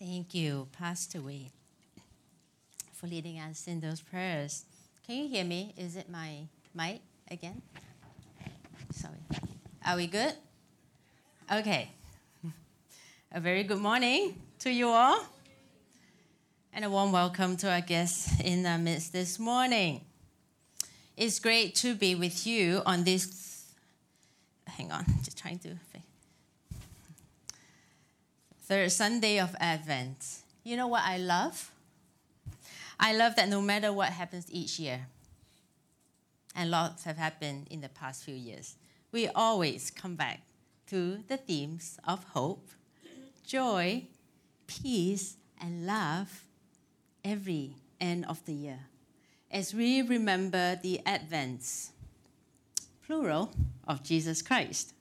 Thank you, Pastor Wade, for leading us in those prayers. Can you hear me? Is it my mic again? Sorry. Are we good? Okay. A very good morning to you all. And a warm welcome to our guests in our midst this morning. It's great to be with you on this. Hang on, just trying to third Sunday of Advent. You know what I love? I love that no matter what happens each year, and lots have happened in the past few years, we always come back to the themes of hope, joy, peace, and love every end of the year as we remember the advents, plural, of Jesus Christ.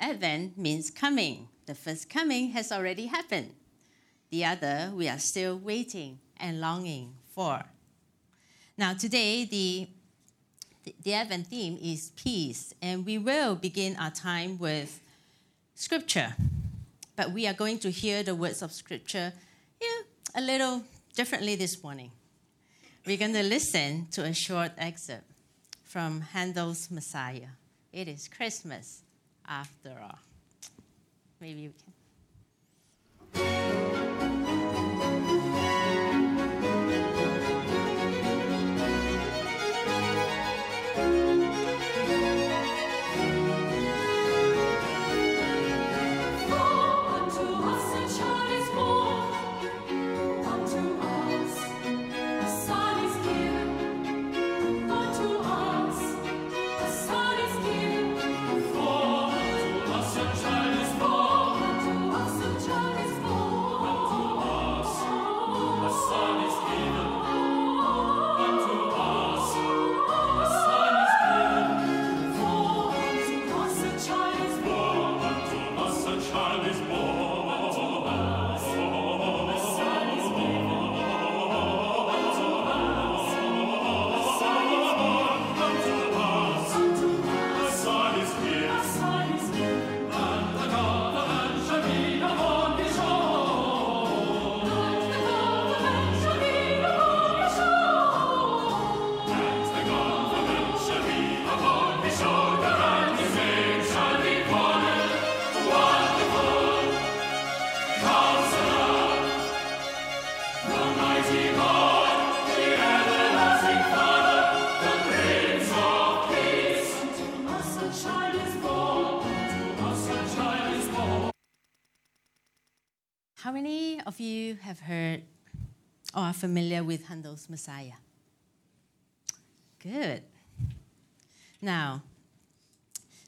Advent means coming, the first coming has already happened. The other we are still waiting and longing for. Now, today, the, the Advent theme is peace, and we will begin our time with scripture. But we are going to hear the words of scripture yeah, a little differently this morning. We're going to listen to a short excerpt from Handel's Messiah. It is Christmas after all. Maybe you can. Familiar with Handel's Messiah? Good. Now,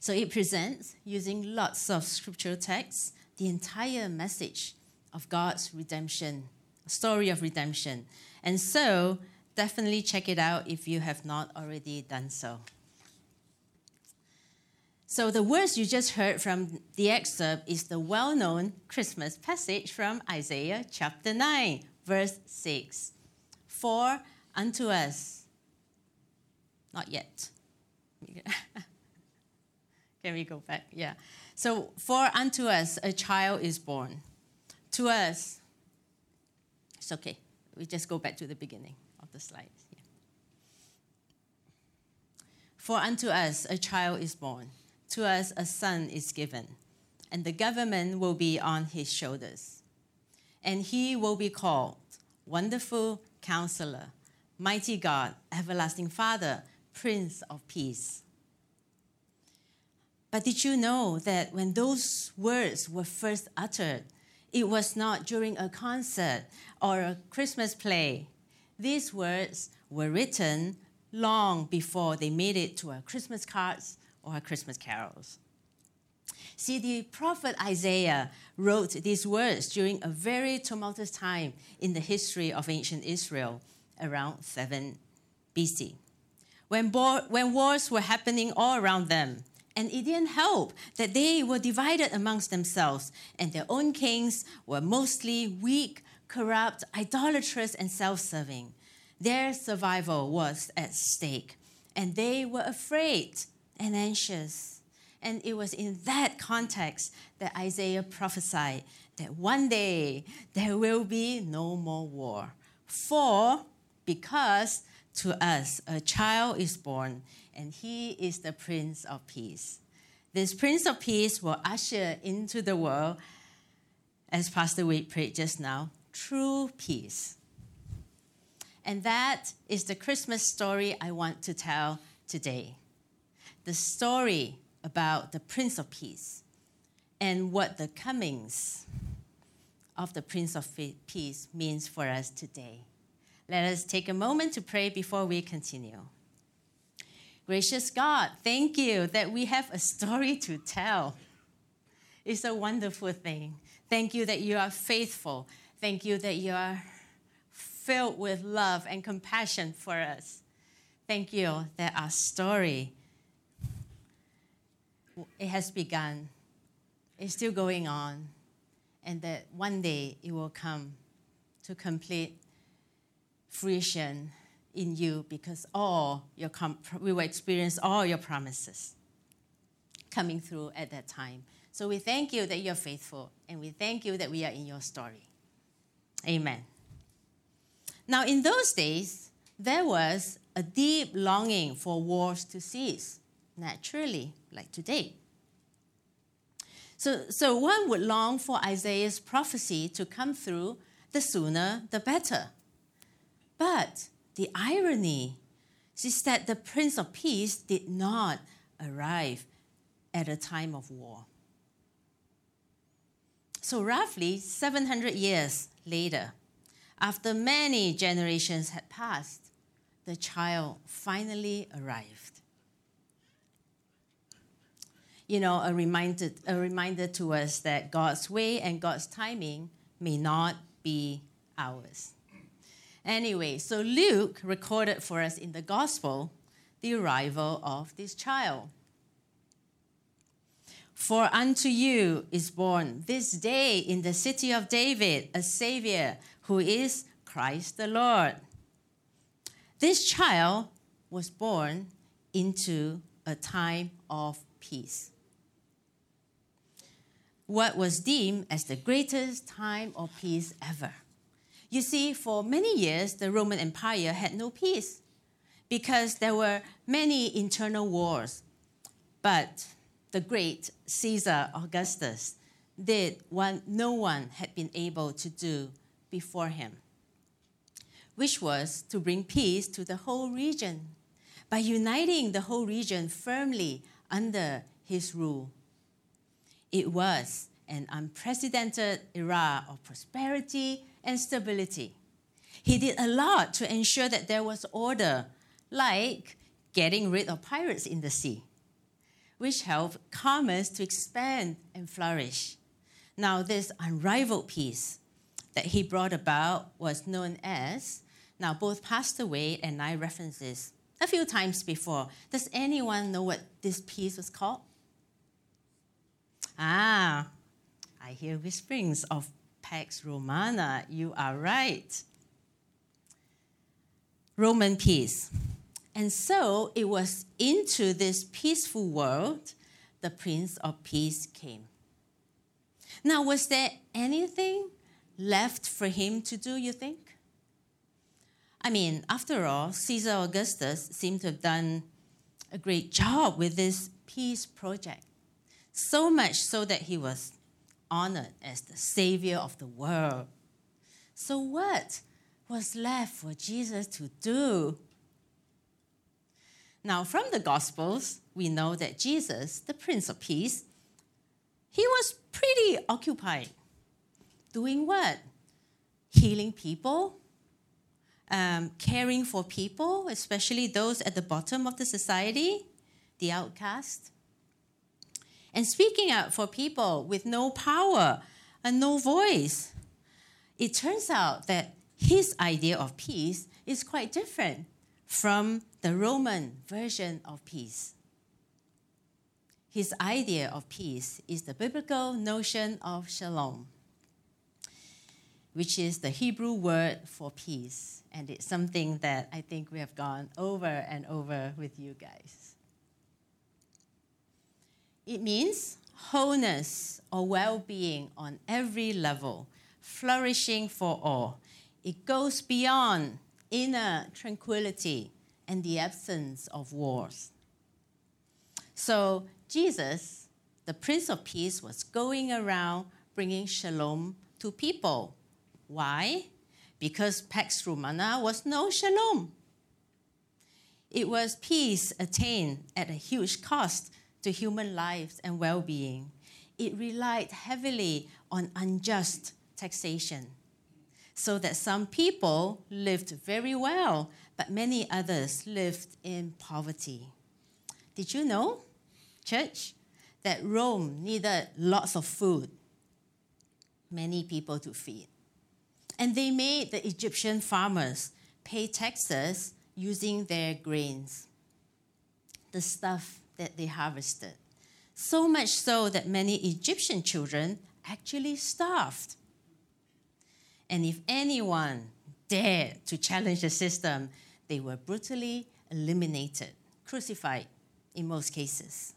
so it presents, using lots of scriptural texts, the entire message of God's redemption, story of redemption. And so, definitely check it out if you have not already done so. So, the words you just heard from the excerpt is the well known Christmas passage from Isaiah chapter 9, verse 6. For unto us, not yet. Can we go back? Yeah. So, for unto us a child is born. To us, it's okay. We just go back to the beginning of the slide. Yeah. For unto us a child is born to us a son is given, and the government will be on his shoulders. And he will be called Wonderful Counselor, Mighty God, Everlasting Father, Prince of Peace. But did you know that when those words were first uttered, it was not during a concert or a Christmas play? These words were written long before they made it to our Christmas cards or our Christmas carols. See, the prophet Isaiah wrote these words during a very tumultuous time in the history of ancient Israel, around 7 BC, when, bo- when wars were happening all around them. And it didn't help that they were divided amongst themselves, and their own kings were mostly weak, corrupt, idolatrous, and self serving. Their survival was at stake, and they were afraid and anxious. And it was in that context that Isaiah prophesied that one day there will be no more war. For, because to us a child is born, and he is the Prince of Peace. This Prince of Peace will usher into the world, as Pastor Wade prayed just now, true peace. And that is the Christmas story I want to tell today. The story about the Prince of Peace and what the comings of the Prince of Peace means for us today. Let us take a moment to pray before we continue. Gracious God, thank you that we have a story to tell. It's a wonderful thing. Thank you that you are faithful. Thank you that you are filled with love and compassion for us. Thank you that our story it has begun. It's still going on and that one day it will come to complete fruition in you because all your com- we will experience all your promises coming through at that time. So we thank you that you're faithful, and we thank you that we are in your story. Amen. Now, in those days, there was a deep longing for wars to cease, naturally, like today. So, so one would long for Isaiah's prophecy to come through, the sooner the better. But the irony is that the Prince of Peace did not arrive at a time of war. So, roughly 700 years later, after many generations had passed, the child finally arrived. You know, a reminder, a reminder to us that God's way and God's timing may not be ours. Anyway, so Luke recorded for us in the gospel the arrival of this child. For unto you is born this day in the city of David a Savior who is Christ the Lord. This child was born into a time of peace. What was deemed as the greatest time of peace ever. You see, for many years, the Roman Empire had no peace because there were many internal wars. But the great Caesar Augustus did what no one had been able to do before him, which was to bring peace to the whole region by uniting the whole region firmly under his rule. It was an unprecedented era of prosperity and stability. He did a lot to ensure that there was order, like getting rid of pirates in the sea, which helped commerce to expand and flourish. Now, this unrivaled peace that he brought about was known as, now both Pastor Wade and I referenced this a few times before. Does anyone know what this peace was called? Ah, I hear whisperings of Pax Romana. You are right. Roman peace. And so it was into this peaceful world the Prince of Peace came. Now, was there anything left for him to do, you think? I mean, after all, Caesar Augustus seemed to have done a great job with this peace project. So much so that he was honored as the Savior of the world. So, what was left for Jesus to do? Now, from the Gospels, we know that Jesus, the Prince of Peace, he was pretty occupied. Doing what? Healing people, um, caring for people, especially those at the bottom of the society, the outcast and speaking out for people with no power and no voice. It turns out that his idea of peace is quite different from the Roman version of peace. His idea of peace is the biblical notion of shalom, which is the Hebrew word for peace. And it's something that I think we have gone over and over with you guys. It means wholeness or well being on every level, flourishing for all. It goes beyond inner tranquility and the absence of wars. So, Jesus, the Prince of Peace, was going around bringing shalom to people. Why? Because Pax Romana was no shalom. It was peace attained at a huge cost to human lives and well being. It relied heavily on unjust taxation, so that some people lived very well, but many others lived in poverty. Did you know, church, that Rome needed lots of food, many people to feed? And they made the Egyptian farmers pay taxes using their grains, the stuff that they harvested. So much so that many Egyptian children actually starved. And if anyone dared to challenge the system, they were brutally eliminated, crucified in most cases.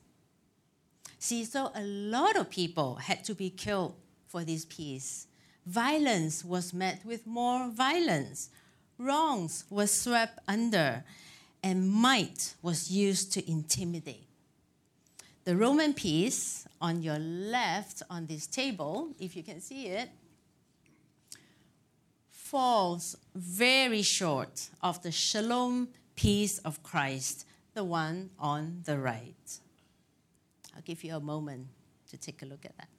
See, so a lot of people had to be killed for this peace. Violence was met with more violence. Wrongs were swept under, and might was used to intimidate. The Roman peace on your left on this table, if you can see it, falls very short of the shalom peace of Christ, the one on the right. I'll give you a moment to take a look at that.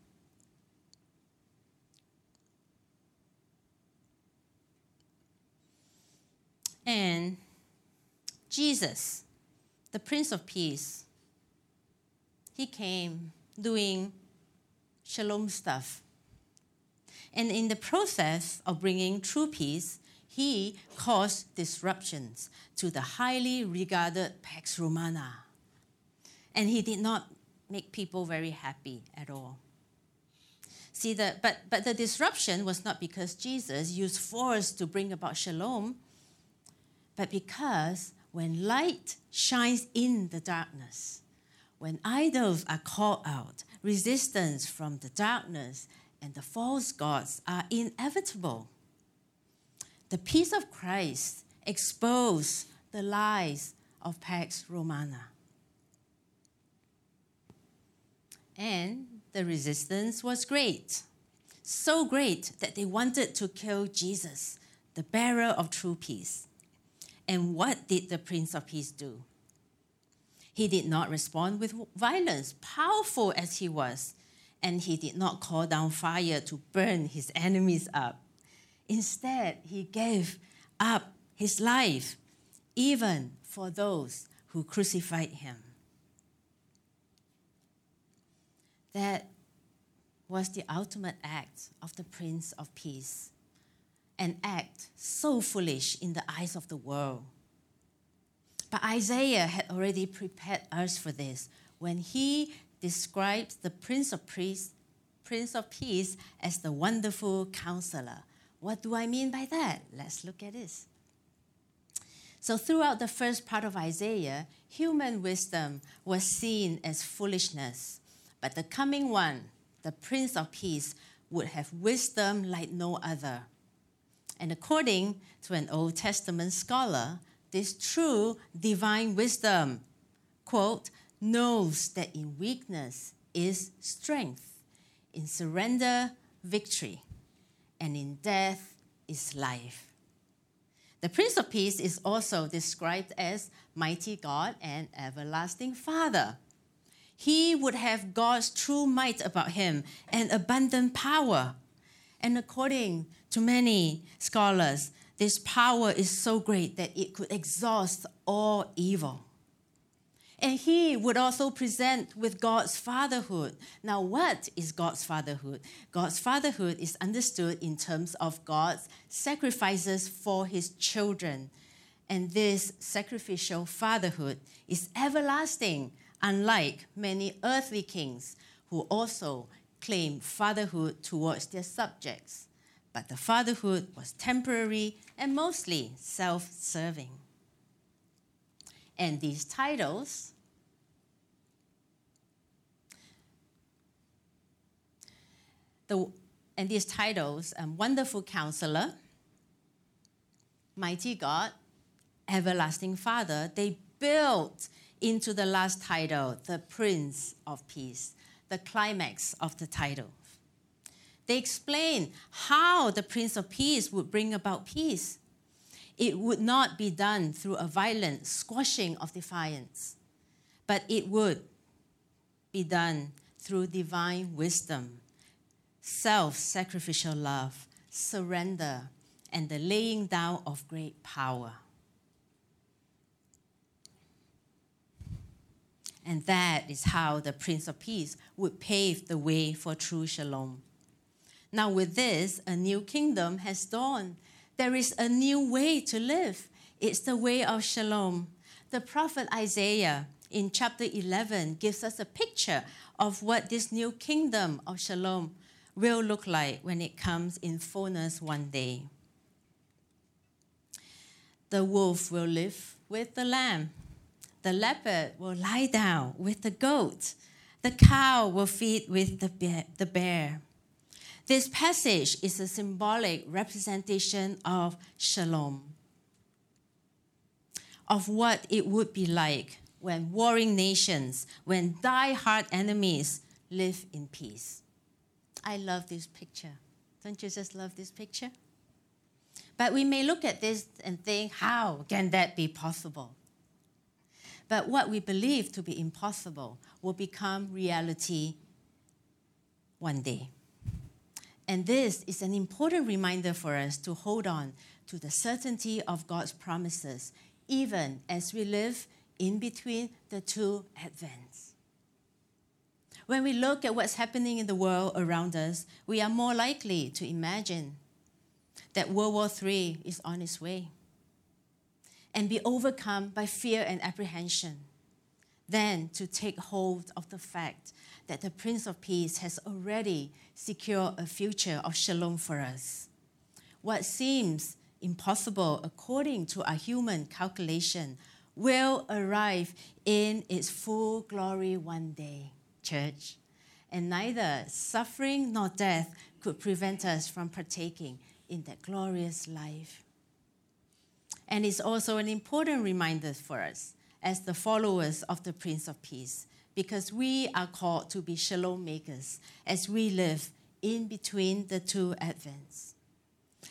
And Jesus, the Prince of Peace, he came doing shalom stuff and in the process of bringing true peace, he caused disruptions to the highly regarded Pax Romana. And he did not make people very happy at all. See, the, but, but the disruption was not because Jesus used force to bring about shalom, but because when light shines in the darkness, when idols are called out, resistance from the darkness and the false gods are inevitable. The peace of Christ exposed the lies of Pax Romana. And the resistance was great. So great that they wanted to kill Jesus, the bearer of true peace. And what did the Prince of Peace do? He did not respond with violence, powerful as he was and he did not call down fire to burn his enemies up. Instead, he gave up his life, even for those who crucified him. That was the ultimate act of the Prince of Peace, an act so foolish in the eyes of the world. But Isaiah had already prepared us for this when he describes the Prince of Peace, Prince of Peace as the wonderful counselor. What do I mean by that? Let's look at this. So, throughout the first part of Isaiah, human wisdom was seen as foolishness. But the coming one, the Prince of Peace, would have wisdom like no other. And according to an Old Testament scholar, this true divine wisdom, quote, knows that in weakness is strength, in surrender, victory, and in death is life. The Prince of Peace is also described as mighty God and everlasting Father. He would have God's true might about him and abundant power. And according to many scholars, this power is so great that it could exhaust all evil. And he would also present with God's fatherhood. Now, what is God's fatherhood? God's fatherhood is understood in terms of God's sacrifices for his children. And this sacrificial fatherhood is everlasting, unlike many earthly kings who also claim fatherhood towards their subjects. But the fatherhood was temporary and mostly self serving. And these titles the, and these titles um, Wonderful Counselor, Mighty God, Everlasting Father, they built into the last title, the Prince of Peace, the climax of the title. They explain how the Prince of Peace would bring about peace. It would not be done through a violent squashing of defiance, but it would be done through divine wisdom, self sacrificial love, surrender, and the laying down of great power. And that is how the Prince of Peace would pave the way for true shalom. Now, with this, a new kingdom has dawned. There is a new way to live. It's the way of shalom. The prophet Isaiah in chapter 11 gives us a picture of what this new kingdom of shalom will look like when it comes in fullness one day. The wolf will live with the lamb the leopard will lie down with the goat. The cow will feed with the bear. The bear. This passage is a symbolic representation of shalom, of what it would be like when warring nations, when die-hard enemies live in peace. I love this picture. Don't you just love this picture? But we may look at this and think, how can that be possible? But what we believe to be impossible will become reality one day. And this is an important reminder for us to hold on to the certainty of God's promises, even as we live in between the two advents. When we look at what's happening in the world around us, we are more likely to imagine that World War III is on its way and be overcome by fear and apprehension than to take hold of the fact that the Prince of Peace has already secured a future of shalom for us. What seems impossible according to our human calculation will arrive in its full glory one day, church. And neither suffering nor death could prevent us from partaking in that glorious life. And it's also an important reminder for us as the followers of the Prince of Peace, because we are called to be shalom makers as we live in between the two advents.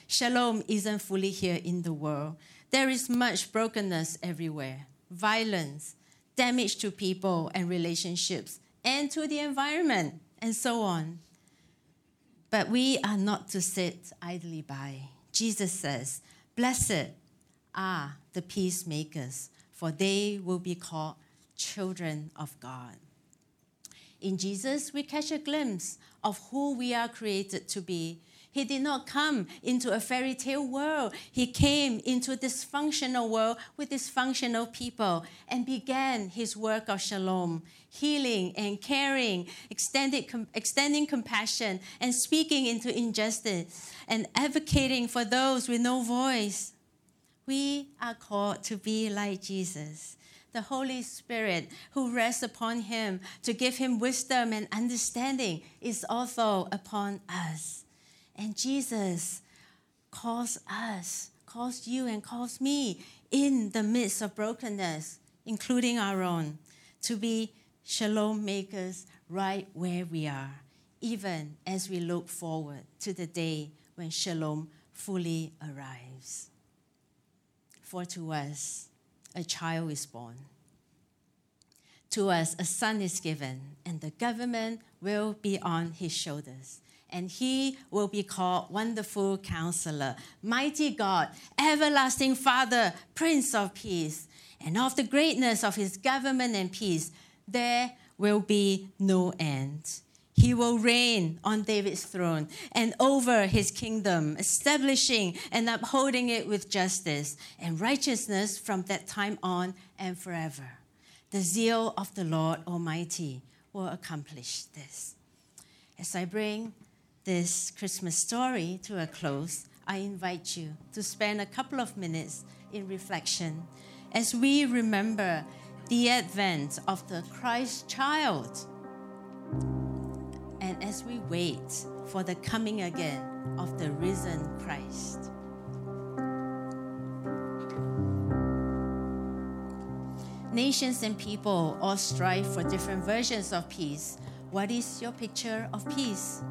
Shalom isn't fully here in the world. There is much brokenness everywhere, violence, damage to people and relationships, and to the environment, and so on. But we are not to sit idly by. Jesus says, Blessed are the peacemakers, for they will be called children of God. In Jesus, we catch a glimpse of who we are created to be. He did not come into a fairy tale world. He came into a dysfunctional world with dysfunctional people and began his work of shalom, healing and caring, extended, extending compassion and speaking into injustice and advocating for those with no voice. We are called to be like Jesus. The Holy Spirit who rests upon him to give him wisdom and understanding is also upon us. And Jesus calls us, calls you, and calls me in the midst of brokenness, including our own, to be shalom makers right where we are, even as we look forward to the day when shalom fully arrives. For to us a child is born. To us a son is given, and the government will be on his shoulders. And he will be called Wonderful Counselor, Mighty God, Everlasting Father, Prince of Peace. And of the greatness of his government and peace, there will be no end. He will reign on David's throne and over his kingdom, establishing and upholding it with justice and righteousness from that time on and forever. The zeal of the Lord Almighty will accomplish this. As I bring this Christmas story to a close, I invite you to spend a couple of minutes in reflection as we remember the advent of the Christ child as we wait for the coming again of the risen Christ. Nations and people all strive for different versions of peace. What is your picture of peace?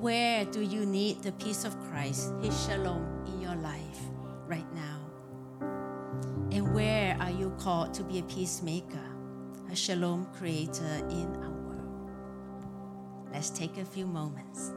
Where do you need the peace of Christ, His shalom, in your life right now? And where are you called to be a peacemaker, a shalom creator in our? Let's take a few moments.